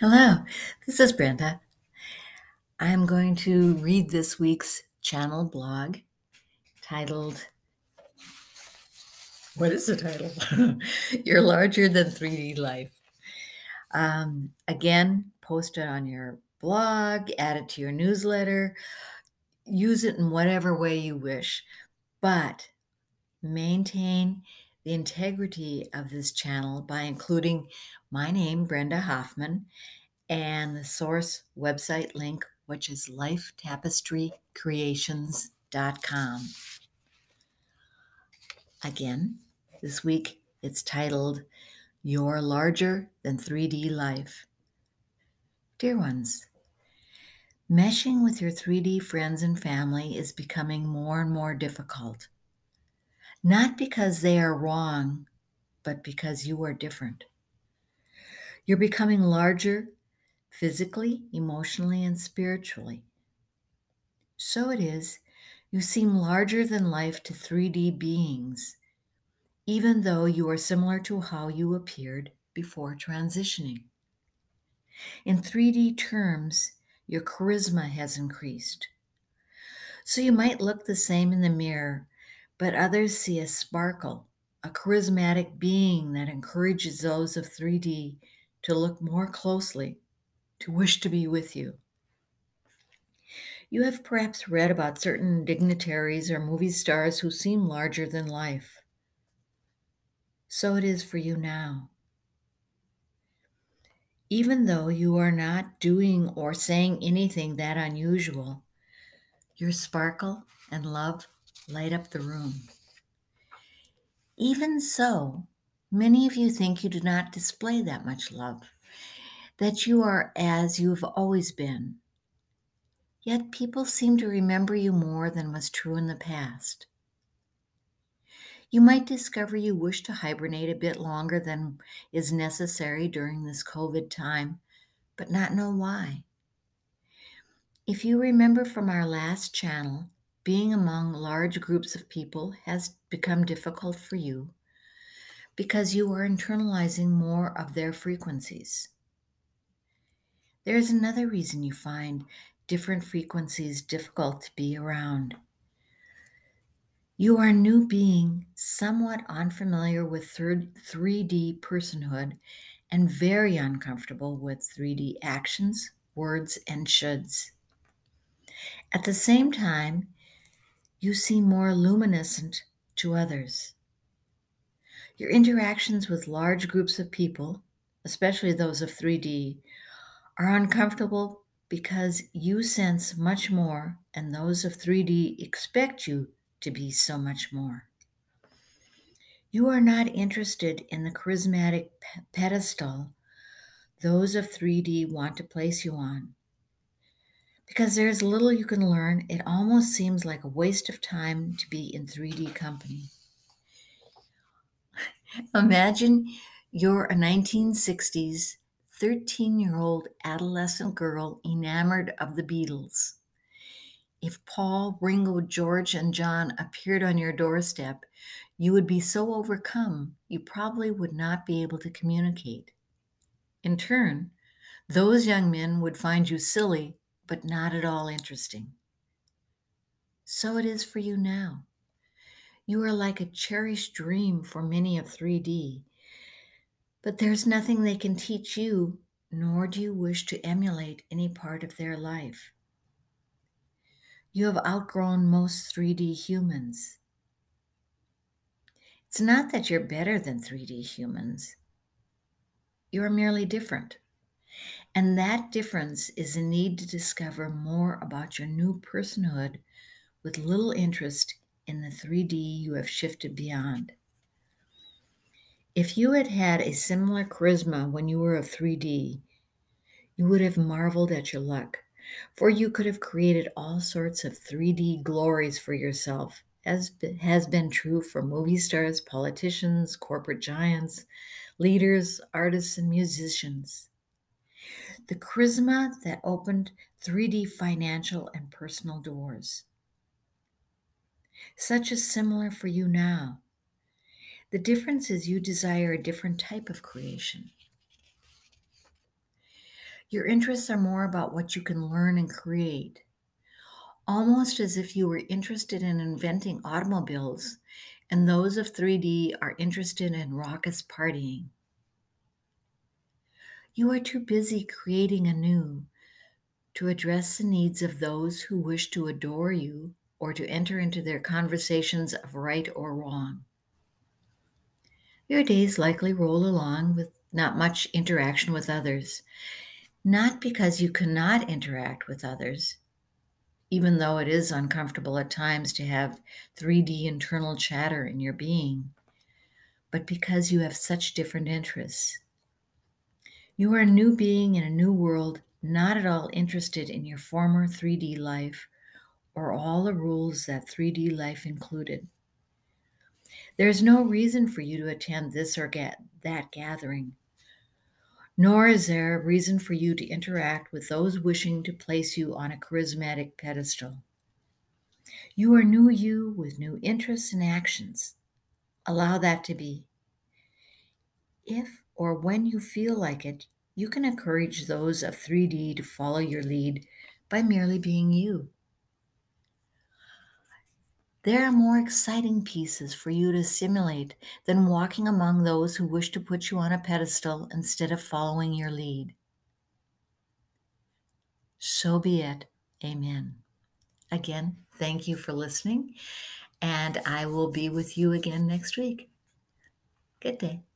Hello, this is Brenda. I'm going to read this week's channel blog titled, What is the title? You're Larger Than 3D Life. Um, again, post it on your blog, add it to your newsletter, use it in whatever way you wish, but maintain the integrity of this channel by including my name, Brenda Hoffman, and the source website link, which is lifetapestrycreations.com. Again, this week it's titled You're Larger Than 3D Life. Dear ones, meshing with your 3D friends and family is becoming more and more difficult. Not because they are wrong, but because you are different. You're becoming larger physically, emotionally, and spiritually. So it is, you seem larger than life to 3D beings, even though you are similar to how you appeared before transitioning. In 3D terms, your charisma has increased. So you might look the same in the mirror, but others see a sparkle, a charismatic being that encourages those of 3D to look more closely, to wish to be with you. You have perhaps read about certain dignitaries or movie stars who seem larger than life. So it is for you now. Even though you are not doing or saying anything that unusual, your sparkle and love light up the room. Even so, many of you think you do not display that much love, that you are as you've always been. Yet people seem to remember you more than was true in the past. You might discover you wish to hibernate a bit longer than is necessary during this COVID time, but not know why. If you remember from our last channel, being among large groups of people has become difficult for you because you are internalizing more of their frequencies. There is another reason you find different frequencies difficult to be around. You are a new being, somewhat unfamiliar with third 3D personhood and very uncomfortable with 3D actions, words, and shoulds. At the same time, you seem more luminescent to others. Your interactions with large groups of people, especially those of 3D, are uncomfortable because you sense much more and those of 3D expect you to be so much more. You are not interested in the charismatic pedestal those of 3D want to place you on. Because there's little you can learn, it almost seems like a waste of time to be in 3D company. Imagine you're a 1960s 13 year old adolescent girl enamored of the Beatles. If Paul, Ringo, George, and John appeared on your doorstep, you would be so overcome you probably would not be able to communicate. In turn, those young men would find you silly but not at all interesting. So it is for you now. You are like a cherished dream for many of 3D, but there's nothing they can teach you, nor do you wish to emulate any part of their life. You have outgrown most 3D humans. It's not that you're better than 3D humans, you're merely different. And that difference is a need to discover more about your new personhood with little interest in the 3D you have shifted beyond. If you had had a similar charisma when you were a 3D, you would have marveled at your luck, for you could have created all sorts of 3D glories for yourself, as has been true for movie stars, politicians, corporate giants, leaders, artists, and musicians the charisma that opened 3D financial and personal doors. Such is similar for you now. The difference is you desire a different type of creation. Your interests are more about what you can learn and create, almost as if you were interested in inventing automobiles, and those of 3D are interested in raucous partying. You are too busy creating anew to address the needs of those who wish to adore you or to enter into their conversations of right or wrong. Your days likely roll along with not much interaction with others, not because you cannot interact with others, even though it is uncomfortable at times to have 3D internal chatter in your being, but because you have such different interests. You are a new being in a new world, not at all interested in your former 3D life or all the rules that 3D life included. There is no reason for you to attend this or get that gathering, nor is there a reason for you to interact with those wishing to place you on a charismatic pedestal. You are new you with new interests and actions. Allow that to be. If or when you feel like it, you can encourage those of 3D to follow your lead by merely being you. There are more exciting pieces for you to simulate than walking among those who wish to put you on a pedestal instead of following your lead. So be it. Amen. Again, thank you for listening, and I will be with you again next week. Good day.